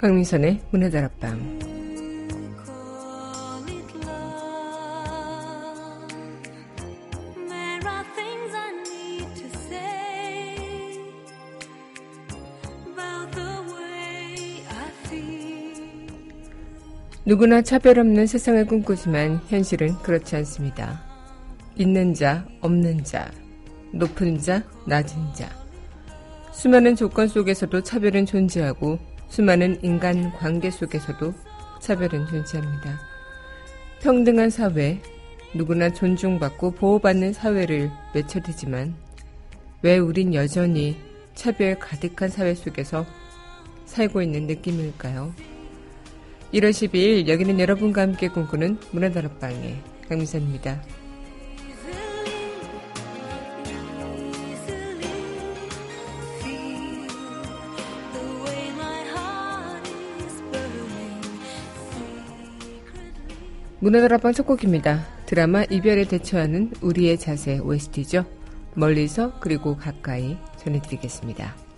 강민선의 문화다락방 누구나 차별 없는 세상을 꿈꾸지만 현실은 그렇지 않습니다. 있는 자, 없는 자, 높은 자, 낮은 자. 수많은 조건 속에서도 차별은 존재하고 수많은 인간 관계 속에서도 차별은 존재합니다. 평등한 사회, 누구나 존중받고 보호받는 사회를 외쳐대지만 왜 우린 여전히 차별 가득한 사회 속에서 살고 있는 느낌일까요? 1월 12일 여기는 여러분과 함께 꿈꾸는 문화다락방의 강미선입니다. 문화다락방 첫 곡입니다. 드라마 이별에 대처하는 우리의 자세 OST죠. 멀리서 그리고 가까이 전해드리겠습니다.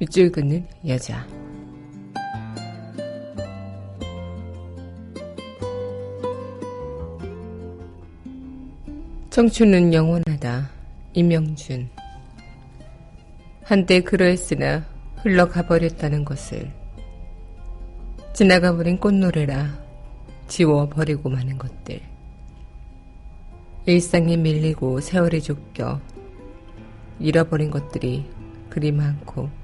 밑줄 긋는 여자. 청춘은 영원하다. 이명준. 한때 그러했으나 흘러가 버렸다는 것을 지나가 버린 꽃노래라 지워 버리고 마는 것들. 일상에 밀리고 세월이 쫓겨 잃어버린 것들이 그리 많고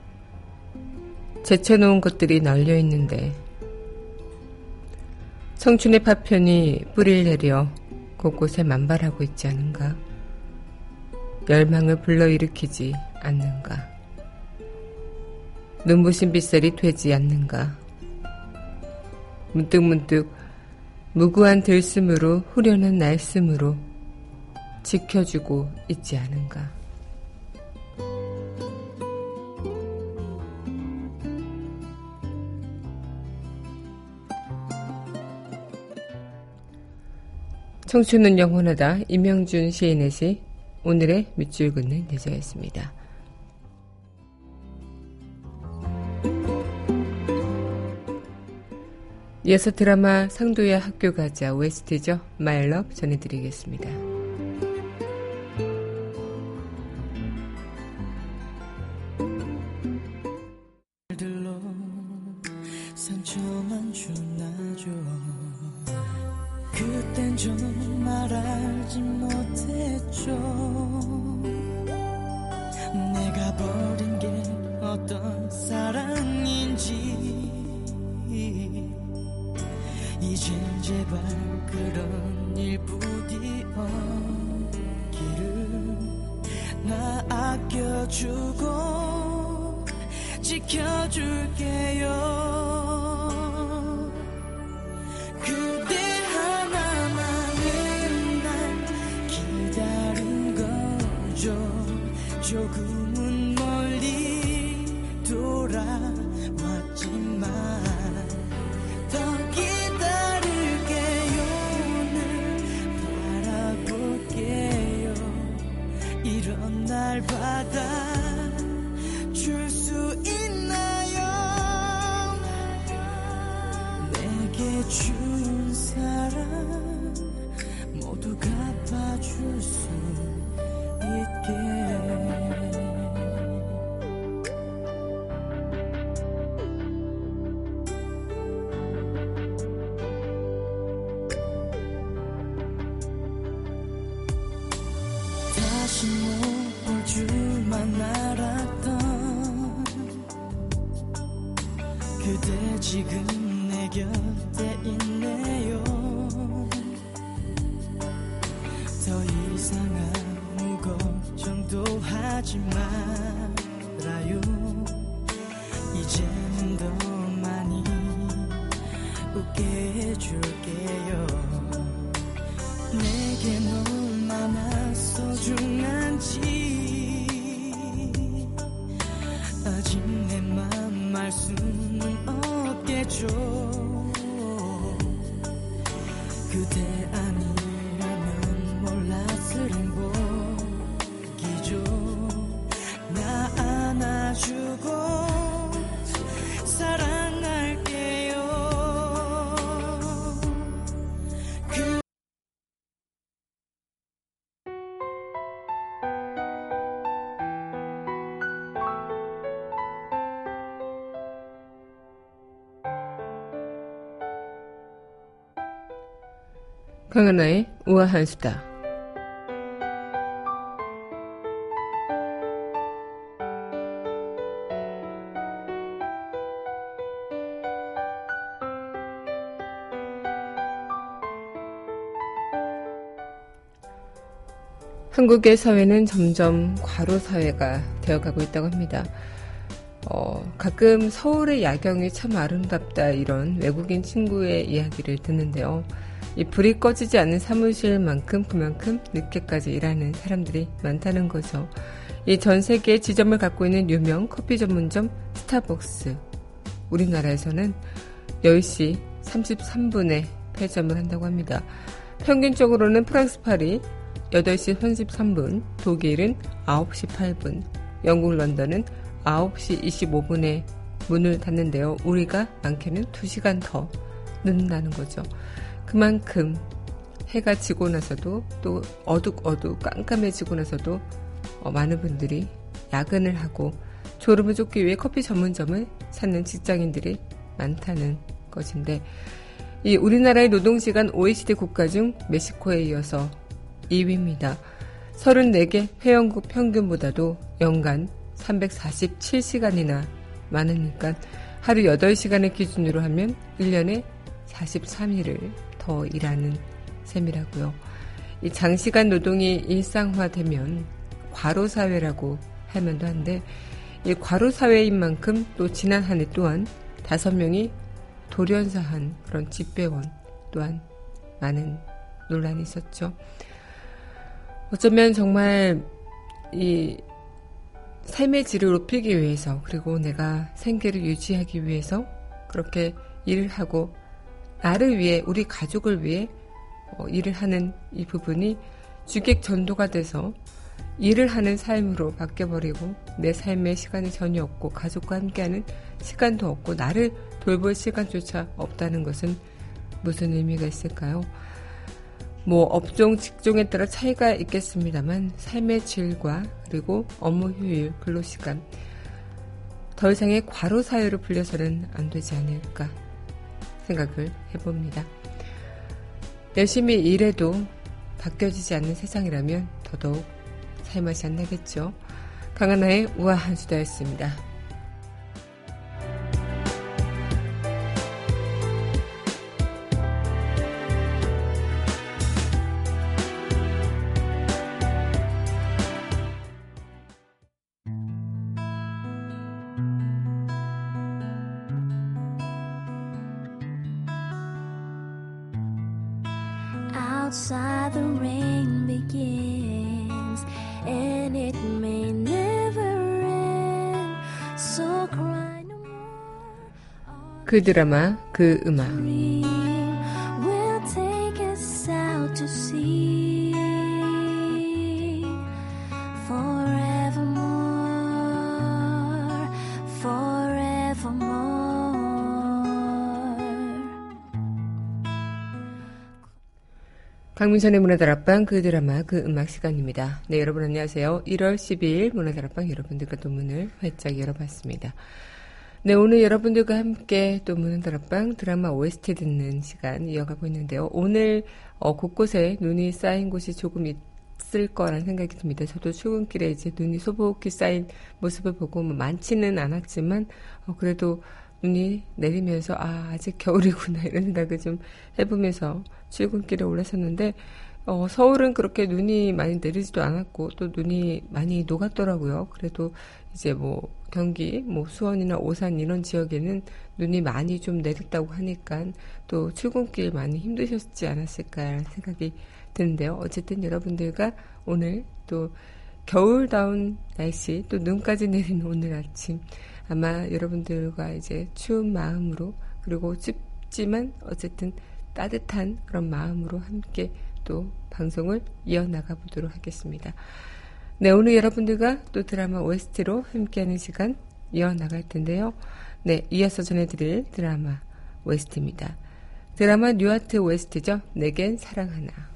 제쳐놓은 것들이 널려 있는데 청춘의 파편이 뿌리를 내려 곳곳에 만발하고 있지 않은가? 열망을 불러일으키지 않는가? 눈부신 빗살이 되지 않는가? 문득문득 무구한 들숨으로 후련한 날숨으로 지켜주고 있지 않은가? 청춘은 영원하다. 임영준 시인의 시 오늘의 밑줄 긋는 여자였습니다. 이어서 드라마 상도야 학교 가자 웨스트죠. 마일럽 전해드리겠습니다. 조 소중한지 아직 내맘알 수는 없겠죠 강하나의 우아한 수다. 한국의 사회는 점점 과로 사회가 되어가고 있다고 합니다. 어, 가끔 서울의 야경이 참 아름답다 이런 외국인 친구의 이야기를 듣는데요. 이 불이 꺼지지 않는 사무실만큼 그만큼 늦게까지 일하는 사람들이 많다는 거죠. 이 전 세계에 지점을 갖고 있는 유명 커피 전문점 스타벅스. 우리나라에서는 10시 33분에 폐점을 한다고 합니다. 평균적으로는 프랑스 파리 8시 33분, 독일은 9시 8분, 영국 런던은 9시 25분에 문을 닫는데요. 우리가 많게는 2시간 더 늦는다는 거죠. 그만큼 해가 지고 나서도 또 어둑어둑 깜깜해지고 나서도 어, 많은 분들이 야근을 하고 졸음을 쫓기 위해 커피 전문점을 찾는 직장인들이 많다는 것인데 이 우리나라의 노동시간 OECD 국가 중 멕시코에 이어서 2위입니다. 34개 회원국 평균보다도 연간 347시간이나 많으니까 하루 8시간을 기준으로 하면 1년에 43일을 더 일하는 셈이라고요. 이 장시간 노동이 일상화되면 과로사회라고 할 만도 한데 이 과로사회인 만큼 또 지난 한 해 또한 다섯 명이 돌연사한 그런 집배원 또한 많은 논란이 있었죠. 어쩌면 정말 이 삶의 질을 높이기 위해서 그리고 내가 생계를 유지하기 위해서 그렇게 일을 하고 나를 위해 우리 가족을 위해 어, 일을 하는 이 부분이 주객 전도가 돼서 일을 하는 삶으로 바뀌어버리고 내 삶의 시간이 전혀 없고 가족과 함께하는 시간도 없고 나를 돌볼 시간조차 없다는 것은 무슨 의미가 있을까요? 뭐 업종, 직종에 따라 차이가 있겠습니다만 삶의 질과 그리고 업무 효율, 근로시간 더 이상의 과로 사회로 불려서는 안 되지 않을까 생각을 해봅니다. 열심히 일해도 바뀌어지지 않는 세상이라면 더더욱 살맛이 안 나겠죠. 강하나의 우아한 수다였습니다. outside the rain begins and it may never end so cry no more 그 드라마, 그 음악. 강민선의 문화다락방 그 드라마 그 음악 시간입니다. 네 여러분 안녕하세요. 1월 12일 문화다락방 여러분들과 또 문을 활짝 열어봤습니다. 네 오늘 여러분들과 함께 또 문화다락방 드라마 OST 듣는 시간 이어가고 있는데요. 오늘 어, 곳곳에 눈이 쌓인 곳이 조금 있을 거라는 생각이 듭니다. 저도 출근길에 이제 눈이 소복히 쌓인 모습을 보고 뭐 많지는 않았지만 어, 그래도 눈이 내리면서 아 아직 겨울이구나 이런 생각을 좀 해보면서 출근길에 올라섰는데 어, 서울은 그렇게 눈이 많이 내리지도 않았고 또 눈이 많이 녹았더라고요. 그래도 이제 뭐 경기, 뭐 수원이나 오산 이런 지역에는 눈이 많이 좀 내렸다고 하니까 또 출근길 많이 힘드셨지 않았을까라는 생각이 드는데요. 어쨌든 여러분들과 오늘 또 겨울다운 날씨 또 눈까지 내리는 오늘 아침 아마 여러분들과 이제 추운 마음으로 그리고 춥지만 어쨌든 따뜻한 그런 마음으로 함께 또 방송을 이어나가 보도록 하겠습니다. 네, 오늘 여러분들과 또 드라마 OST로 함께하는 시간 이어나갈 텐데요. 네, 이어서 전해드릴 드라마 OST입니다. 드라마 뉴아트 OST죠. 내겐 사랑 하나.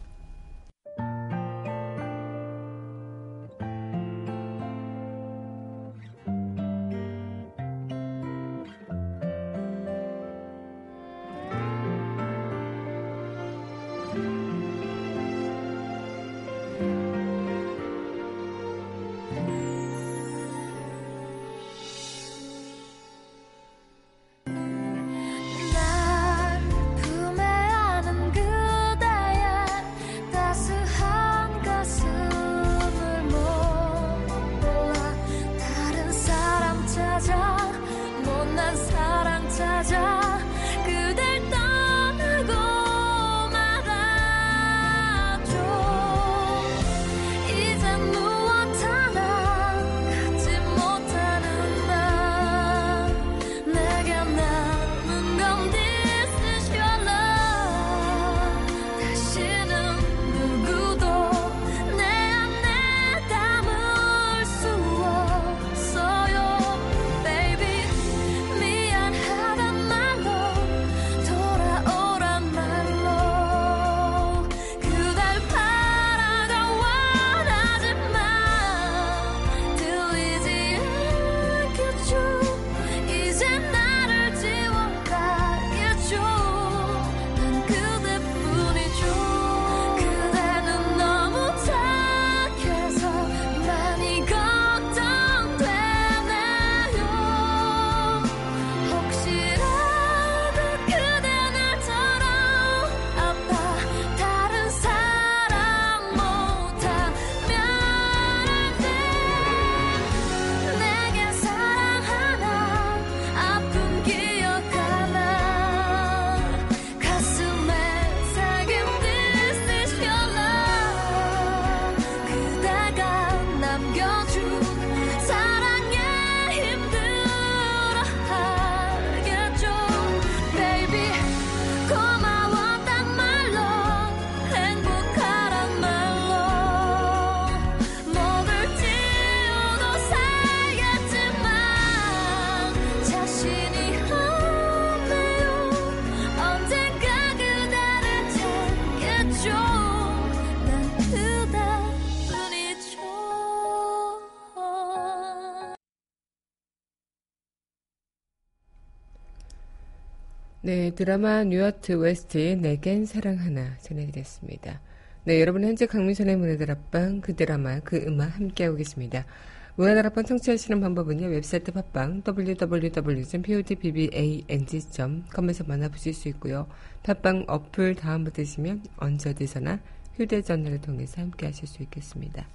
네, 드라마 뉴하트 OST의 내겐 사랑 하나 전해드렸습니다. 네, 여러분 현재 강민선의 문화다락방 그 드라마 그 음악 함께하고 계십니다. 문화다락방 청취하시는 방법은요. 웹사이트 팟빵 www.podbbang.com에서 만나보실 수 있고요. 팟빵 어플 다운받으시면 언제 어디서나 휴대전화를 통해서 함께하실 수 있겠습니다.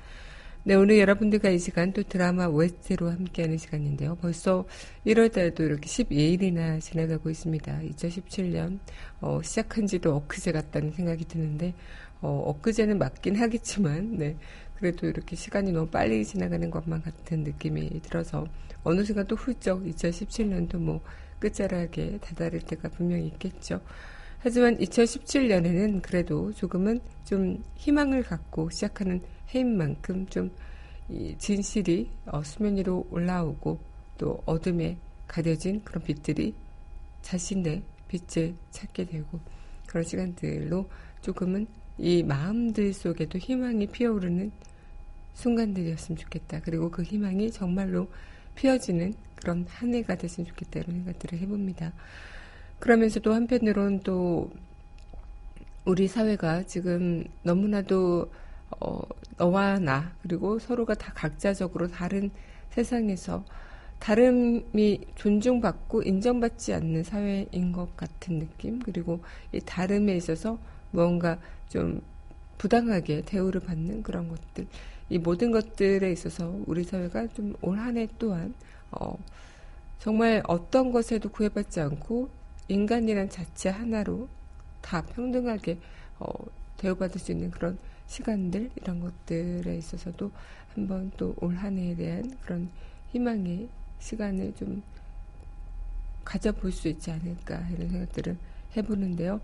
네, 오늘 여러분들과 이 시간 또 드라마 OST로 함께하는 시간인데요. 벌써 1월 달도 이렇게 12일이나 지나가고 있습니다. 2017년 어, 시작한 지도 엊그제 같다는 생각이 드는데 어, 엊그제는 맞긴 하겠지만 네, 그래도 이렇게 시간이 너무 빨리 지나가는 것만 같은 느낌이 들어서 어느 순간 또 훌쩍 2017년도 뭐 끝자락에 다다를 때가 분명히 있겠죠. 하지만 2017년에는 그래도 조금은 좀 희망을 갖고 시작하는 해인 만큼 좀 진실이 어, 수면 위로 올라오고 또 어둠에 가려진 그런 빛들이 자신의 빛을 찾게 되고 그런 시간들로 조금은 이 마음들 속에도 희망이 피어오르는 순간들이었으면 좋겠다. 그리고 그 희망이 정말로 피어지는 그런 한 해가 됐으면 좋겠다. 이런 생각들을 해봅니다. 그러면서도 한편으론 또 우리 사회가 지금 너무나도 어, 너와 나 그리고 서로가 다 각자적으로 다른 세상에서 다름이 존중받고 인정받지 않는 사회인 것 같은 느낌? 그리고 이 다름에 있어서 무언가 좀 부당하게 대우를 받는 그런 것들. 이 모든 것들에 있어서 우리 사회가 좀 올 한 해 또한 어, 정말 어떤 것에도 구애받지 않고 인간이란 자체 하나로 다 평등하게 어, 대우받을 수 있는 그런 시간들 이런 것들에 있어서도 한번 또 올 한 해에 대한 그런 희망의 시간을 좀 가져볼 수 있지 않을까 이런 생각들을 해보는데요.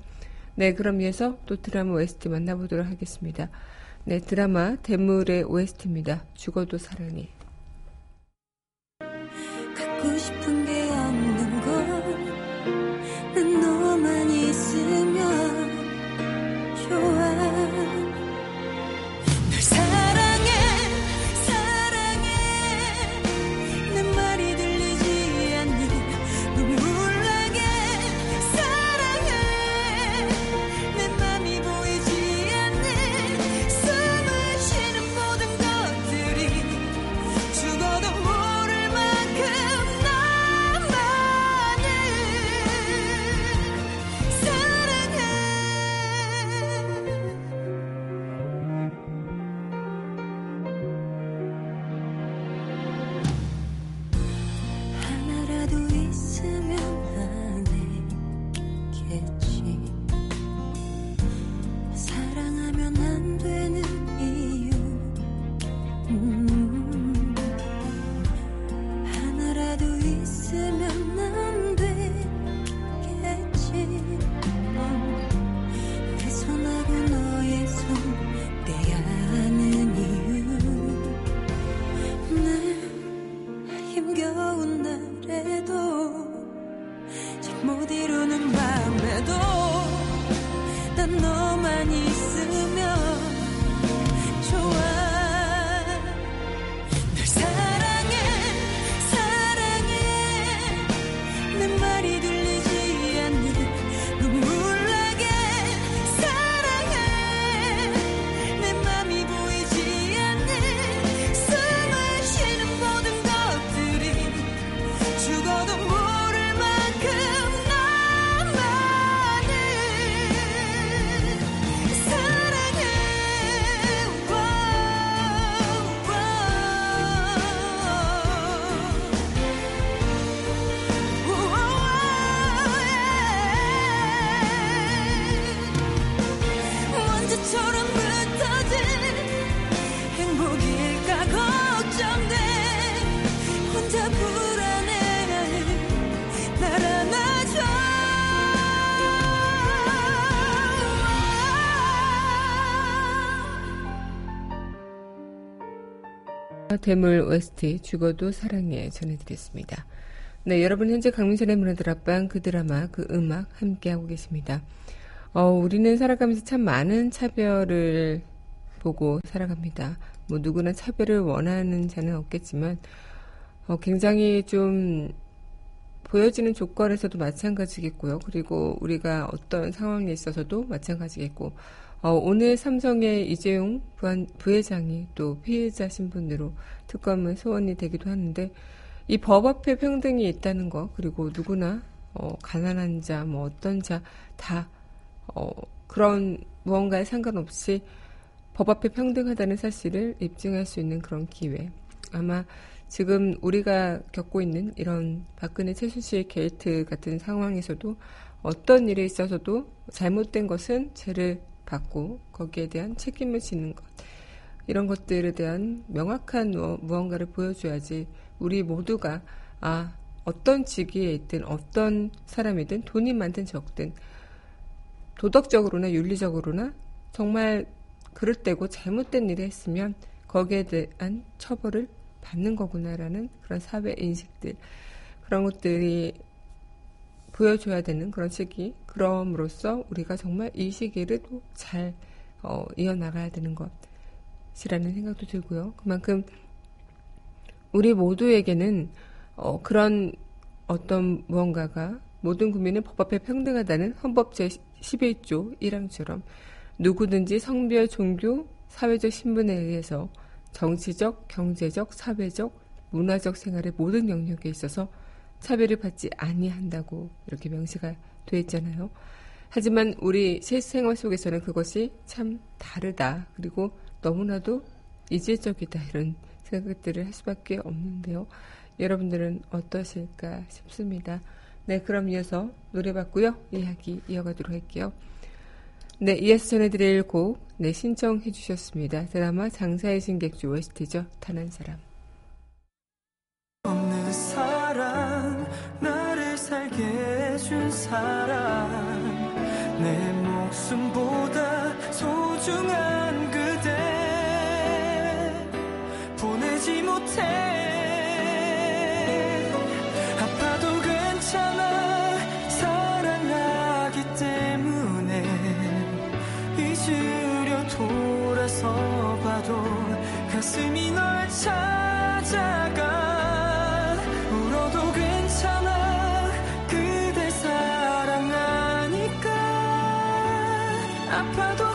네, 그럼 이어서 또 드라마 OST 만나보도록 하겠습니다. 네, 드라마 대물의 OST입니다. 죽어도 사랑해. 대물 OST 죽어도 사랑해 전해드렸습니다. 네, 여러분 현재 강민선의 문화들 앞방 그 드라마 그 음악 함께하고 계십니다. 어, 우리는 살아가면서 참 많은 차별을 보고 살아갑니다. 뭐 누구나 차별을 원하는 자는 없겠지만 어, 굉장히 좀 보여지는 조건에서도 마찬가지겠고요. 그리고 우리가 어떤 상황에 있어서도 마찬가지겠고, 어, 오늘 삼성의 이재용 부한, 부회장이 또 피해자 신분으로 특검에 소환이 되기도 하는데, 이 법 앞에 평등이 있다는 거, 그리고 누구나, 어, 가난한 자, 뭐 어떤 자, 다, 어, 그런 무언가에 상관없이 법 앞에 평등하다는 사실을 입증할 수 있는 그런 기회. 아마 지금 우리가 겪고 있는 이런 박근혜 최순실 게이트 같은 상황에서도 어떤 일에 있어서도 잘못된 것은 죄를 받고 거기에 대한 책임을 지는 것. 이런 것들에 대한 명확한 무언가를 보여줘야지 우리 모두가 아, 어떤 직위에 있든 어떤 사람이든 돈이 많든 적든 도덕적으로나 윤리적으로나 정말 그럴 때고 잘못된 일을 했으면 거기에 대한 처벌을 받는 거구나라는 그런 사회 인식들 그런 것들이 보여줘야 되는 그런 시기 그럼으로써 우리가 정말 이 시기를 잘 어, 이어나가야 되는 것이라는 생각도 들고요. 그만큼 우리 모두에게는 어, 그런 어떤 무언가가 모든 국민은 법 앞에 평등하다는 헌법 제11조 1항처럼 누구든지 성별, 종교, 사회적 신분에 의해서 정치적, 경제적, 사회적, 문화적 생활의 모든 영역에 있어서 차별을 받지 아니한다고 이렇게 명시가 돼 있잖아요. 하지만 우리 실생활 속에서는 그것이 참 다르다. 그리고 너무나도 이질적이다. 이런 생각들을 할 수밖에 없는데요. 여러분들은 어떠실까 싶습니다. 네, 그럼 이어서 노래 받고요. 이야기 이어가도록 할게요. 네, 이어서 전해드릴 곡, 네, 신청해 주셨습니다. 드라마 장사의 신객주 OST죠. 타는 사람. 사랑. 내 목숨보다 소중한 아파도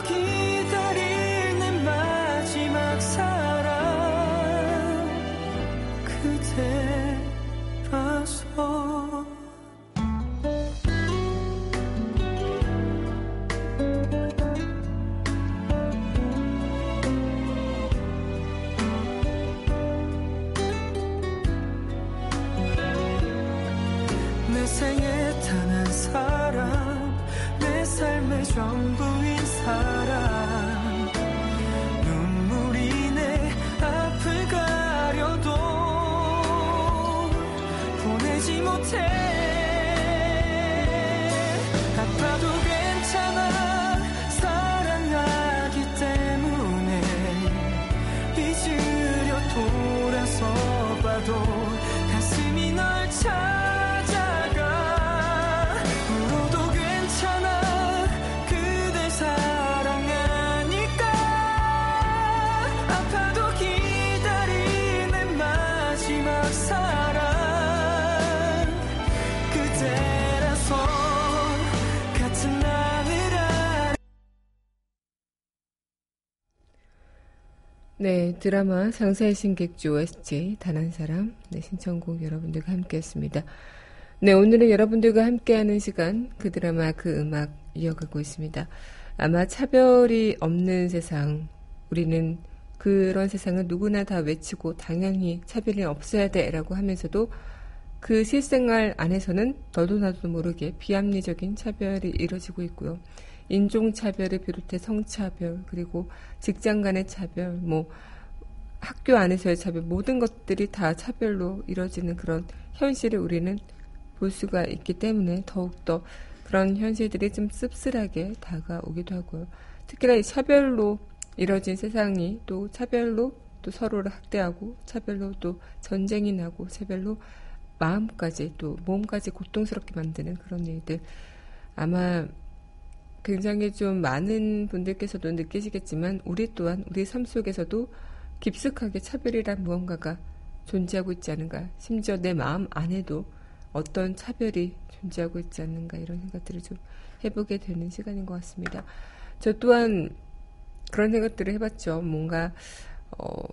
네, 드라마 장사의 신객주 OST 단 한 사람 네, 신청곡 여러분들과 함께했습니다. 네, 오늘은 여러분들과 함께하는 시간 그 드라마 그 음악 이어가고 있습니다. 아마 차별이 없는 세상 우리는 그런 세상을 누구나 다 외치고 당연히 차별이 없어야 돼라고 하면서도 그 실생활 안에서는 너도 나도 모르게 비합리적인 차별이 이루어지고 있고요. 인종차별을 비롯해 성차별, 그리고 직장 간의 차별, 뭐, 학교 안에서의 차별, 모든 것들이 다 차별로 이루어지는 그런 현실을 우리는 볼 수가 있기 때문에 더욱더 그런 현실들이 좀 씁쓸하게 다가오기도 하고요. 특히나 이 차별로 이뤄진 세상이 또 차별로 또 서로를 학대하고 차별로 또 전쟁이 나고 차별로 마음까지 또 몸까지 고통스럽게 만드는 그런 일들 아마 굉장히 좀 많은 분들께서도 느끼시겠지만 우리 또한 우리 삶 속에서도 깊숙하게 차별이란 무언가가 존재하고 있지 않은가 심지어 내 마음 안에도 어떤 차별이 존재하고 있지 않는가 이런 생각들을 좀 해보게 되는 시간인 것 같습니다. 저 또한 그런 생각들을 해봤죠. 뭔가 어,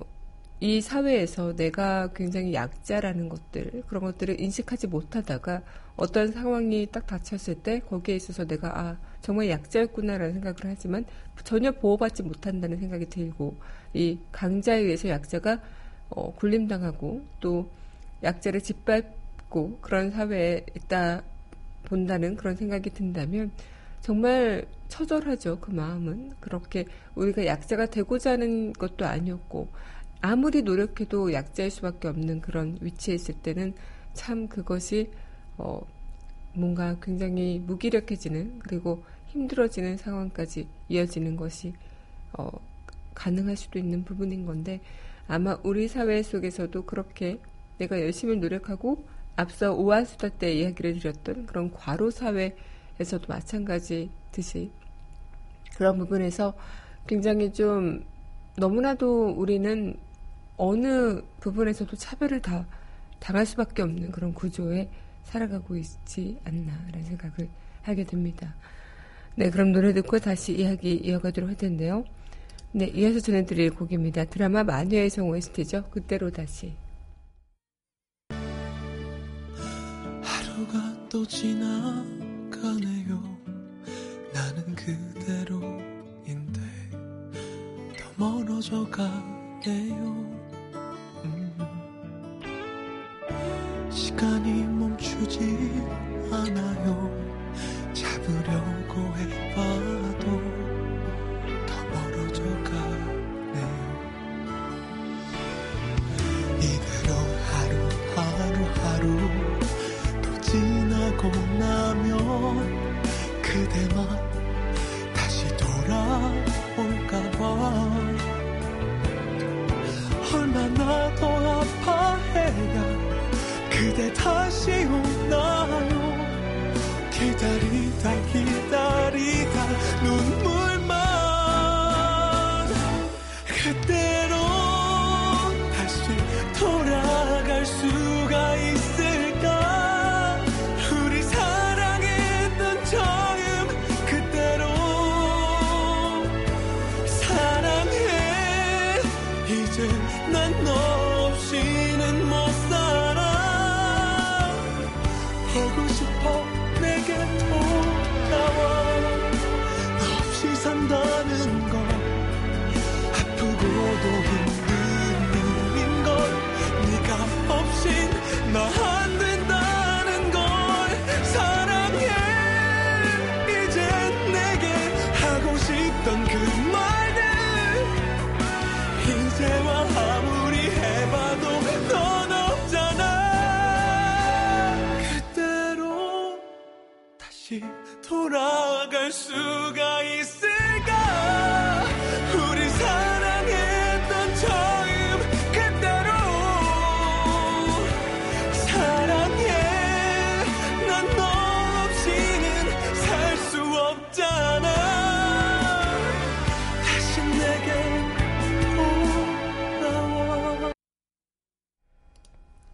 이 사회에서 내가 굉장히 약자라는 것들 그런 것들을 인식하지 못하다가 어떤 상황이 딱 닥쳤을 때 거기에 있어서 내가 아 정말 약자였구나라는 생각을 하지만 전혀 보호받지 못한다는 생각이 들고 이 강자에 의해서 약자가 어, 굴림당하고 또 약자를 짓밟고 그런 사회에 있다 본다는 그런 생각이 든다면 정말 처절하죠. 그 마음은 그렇게 우리가 약자가 되고자 하는 것도 아니었고 아무리 노력해도 약자일 수밖에 없는 그런 위치에 있을 때는 참 그것이 어 뭔가 굉장히 무기력해지는 그리고 힘들어지는 상황까지 이어지는 것이 어 가능할 수도 있는 부분인 건데 아마 우리 사회 속에서도 그렇게 내가 열심히 노력하고 앞서 오한수다 때 이야기를 드렸던 그런 과로 사회에서도 마찬가지듯이 그런 부분에서 굉장히 좀 너무나도 우리는 어느 부분에서도 차별을 다 당할 수밖에 없는 그런 구조에 살아가고 있지 않나라는 생각을 하게 됩니다. 네, 그럼 노래 듣고 다시 이야기 이어가도록 할 텐데요. 네, 이어서 전해드릴 곡입니다. 드라마 마녀의 성 OST죠. 그때로 다시. 하루가 또 지나가네요. 나는 그대로인데 더 멀어져 가네요. 시간이 멈추지 않아요. 잡으려고 해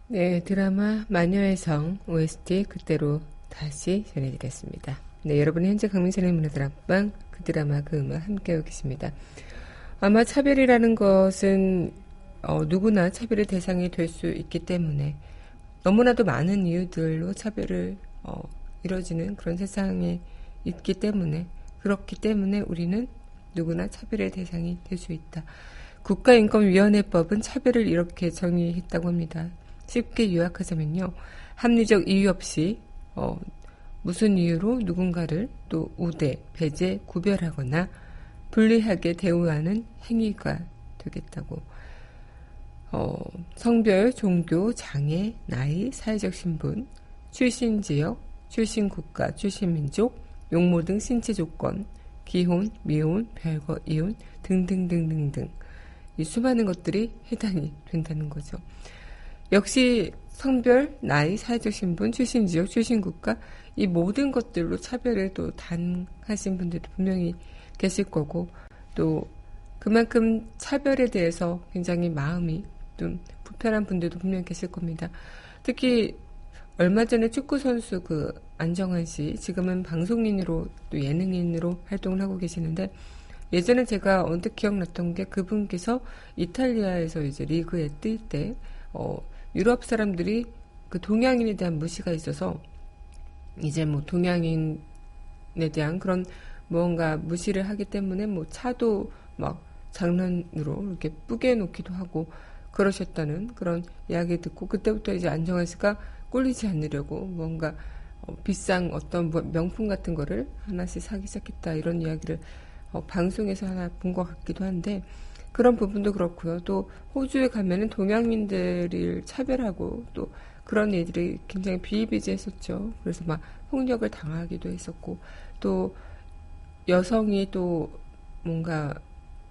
네, 드라마 마녀의 성 OST 그대로 다시 전해드렸습니다. 네, 여러분 현재 강민선의 문화들 앞방 그 드라마 그 음악 함께하고 계십니다. 아마 차별이라는 것은 어, 누구나 차별의 대상이 될 수 있기 때문에 너무나도 많은 이유들로 차별을 어, 이뤄지는 그런 세상에 있기 때문에 그렇기 때문에 우리는 누구나 차별의 대상이 될 수 있다. 국가인권위원회법은 차별을 이렇게 정의했다고 합니다. 쉽게 요약하자면요. 합리적 이유 없이 어, 무슨 이유로 누군가를 또 우대, 배제, 구별하거나 불리하게 대우하는 행위가 되겠다고. 어, 성별, 종교, 장애, 나이, 사회적 신분, 출신 지역, 출신 국가, 출신 민족, 용모 등 신체 조건, 기혼, 미혼, 별거, 이혼 등등등등등 이 수많은 것들이 해당이 된다는 거죠. 역시 성별, 나이, 사회적 신분, 출신 지역, 출신 국가 이 모든 것들로 차별을 또 당하신 분들도 분명히 계실 거고 또 그만큼 차별에 대해서 굉장히 마음이 좀 불편한 분들도 분명히 계실 겁니다. 특히 얼마 전에 축구 선수 그 안정환 씨 지금은 방송인으로 또 예능인으로 활동을 하고 계시는데 예전에 제가 언뜻 기억났던 게 그분께서 이탈리아에서 이제 리그에 뛸 때 어, 유럽 사람들이 그 동양인에 대한 무시가 있어서 이제 뭐 동양인에 대한 그런 뭔가 무시를 하기 때문에 뭐 차도 막 장난으로 이렇게 뿌개 놓기도 하고 그러셨다는 그런 이야기 듣고 그때부터 이제 안정환 씨가 꿀리지 않으려고 뭔가 어, 비싼 어떤 뭐 명품 같은 거를 하나씩 사기 시작했다 이런 이야기를 어, 방송에서 하나 본 것 같기도 한데 그런 부분도 그렇고요. 또 호주에 가면은 동양인들을 차별하고 또 그런 일들이 굉장히 비일비재했었죠. 그래서 막 폭력을 당하기도 했었고 또 여성이 또 뭔가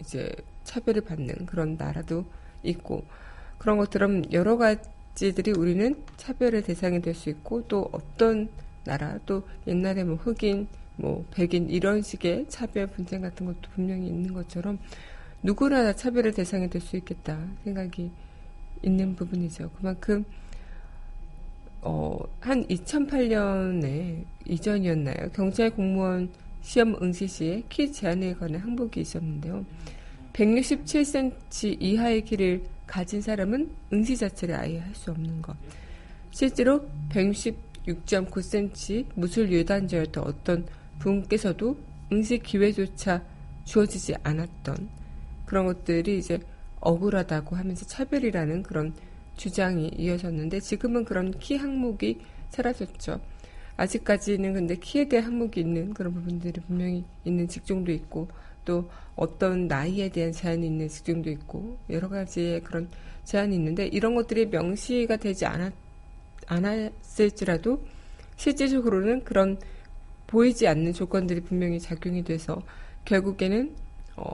이제 차별을 받는 그런 나라도 있고 그런 것들은 여러 가지 들이 우리는 차별의 대상이 될 수 있고 또 어떤 나라 또 옛날에 뭐 흑인 뭐 백인 이런 식의 차별 분쟁 같은 것도 분명히 있는 것처럼 누구나 다 차별의 대상이 될 수 있겠다 생각이 있는 부분이죠. 그만큼 어, 한 2008년에 이전이었나요? 경찰 공무원 시험 응시 시에 키 제한에 관한 항목이 있었는데요. 167cm 이하의 키를 가진 사람은 응시 자체를 아예 할 수 없는 것. 실제로 166.9cm 무술 유단자였던 어떤 분께서도 응시 기회조차 주어지지 않았던 그런 것들이 이제 억울하다고 하면서 차별이라는 그런 주장이 이어졌는데 지금은 그런 키 항목이 사라졌죠. 아직까지는 근데 키에 대한 항목이 있는 그런 부분들이 분명히 있는 직종도 있고 또 어떤 나이에 대한 제한이 있는 직종도 있고 여러 가지의 그런 제한이 있는데 이런 것들이 명시가 되지 않았, 않았을지라도 실제적으로는 그런 보이지 않는 조건들이 분명히 작용이 돼서 결국에는 어,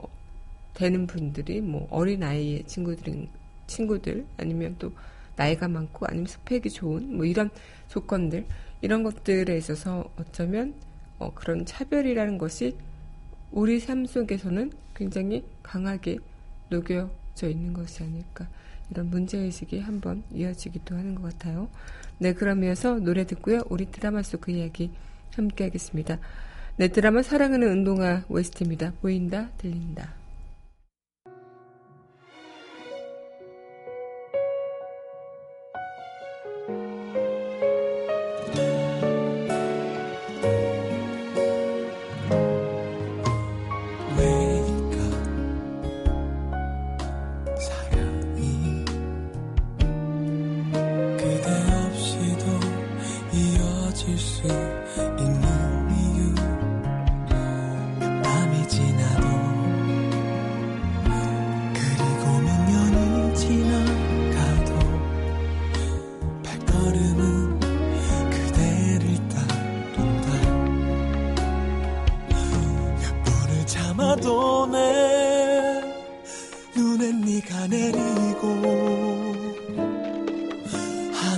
되는 분들이 뭐 어린 아이의 친구들 친구들 아니면 또 나이가 많고 아니면 스펙이 좋은 뭐 이런 조건들 이런 것들에 있어서 어쩌면 어, 그런 차별이라는 것이 우리 삶 속에서는 굉장히 강하게 녹여져 있는 것이 아닐까 이런 문제의식이 한번 이어지기도 하는 것 같아요. 네, 그러면서 노래 듣고요. 우리 드라마 속 그 이야기 함께 하겠습니다. 네, 드라마 사랑하는 운동화 웨스트입니다. 보인다, 들린다.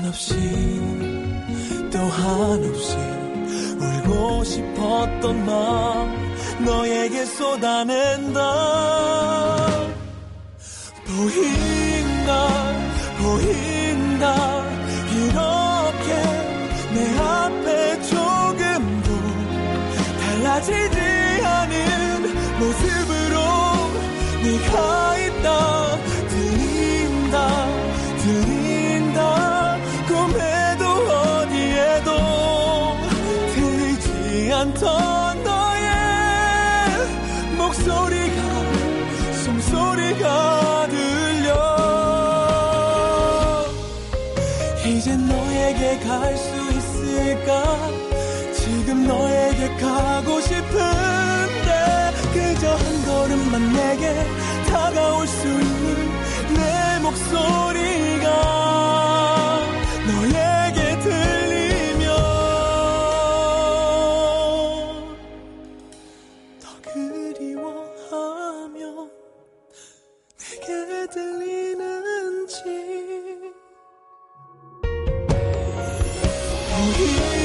한없이 또 한없이 울고 싶었던 마음 너에게 쏟아낸다. 보인다 보인다 이렇게 내 앞에 조금도 달라지지 들리는지. 보인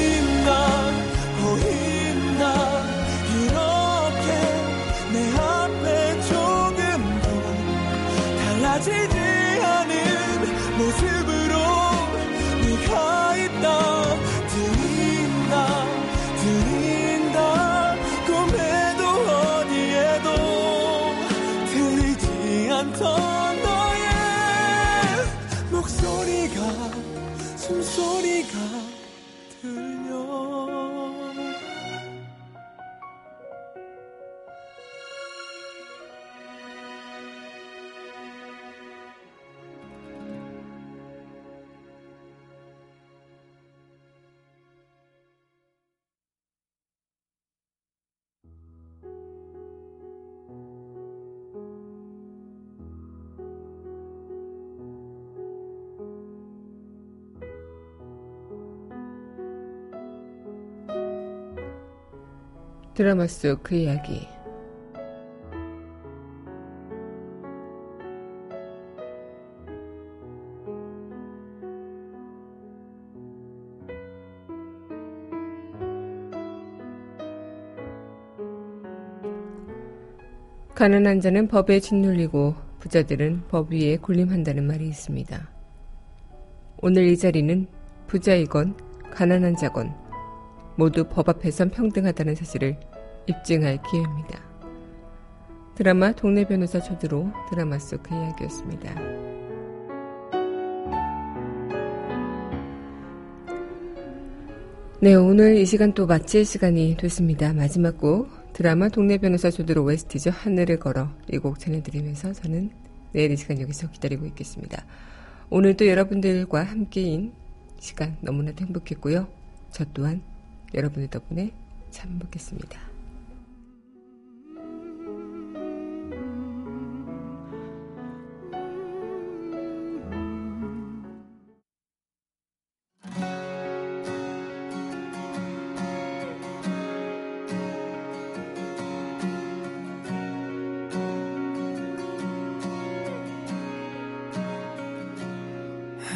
드라마 속 그 이야기. 가난한 자는 법에 짓눌리고 부자들은 법 위에 군림한다는 말이 있습니다. 오늘 이 자리는 부자이건 가난한 자건 모두 법 앞에선 평등하다는 사실을 입증할 기회입니다. 드라마 동네 변호사 초드로 드라마 속 그 이야기였습니다. 네, 오늘 이 시간 또 마칠 시간이 됐습니다. 마지막 곡 드라마 동네 변호사 초드로 웨스트죠. 하늘을 걸어 이 곡 전해드리면서 저는 내일 이 시간 여기서 기다리고 있겠습니다. 오늘도 여러분들과 함께인 시간 너무나도 행복했고요. 저 또한 여러분의 덕분에 참 행복했습니다.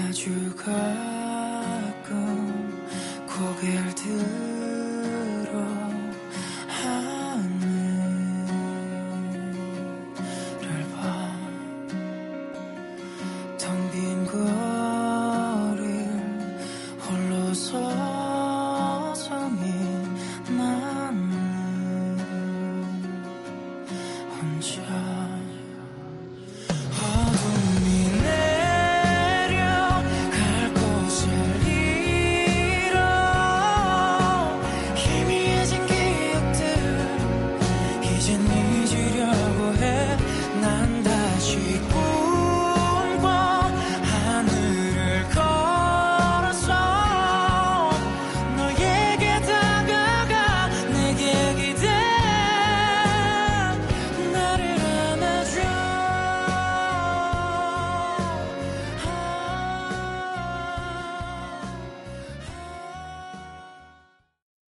아주 가끔 고개를 들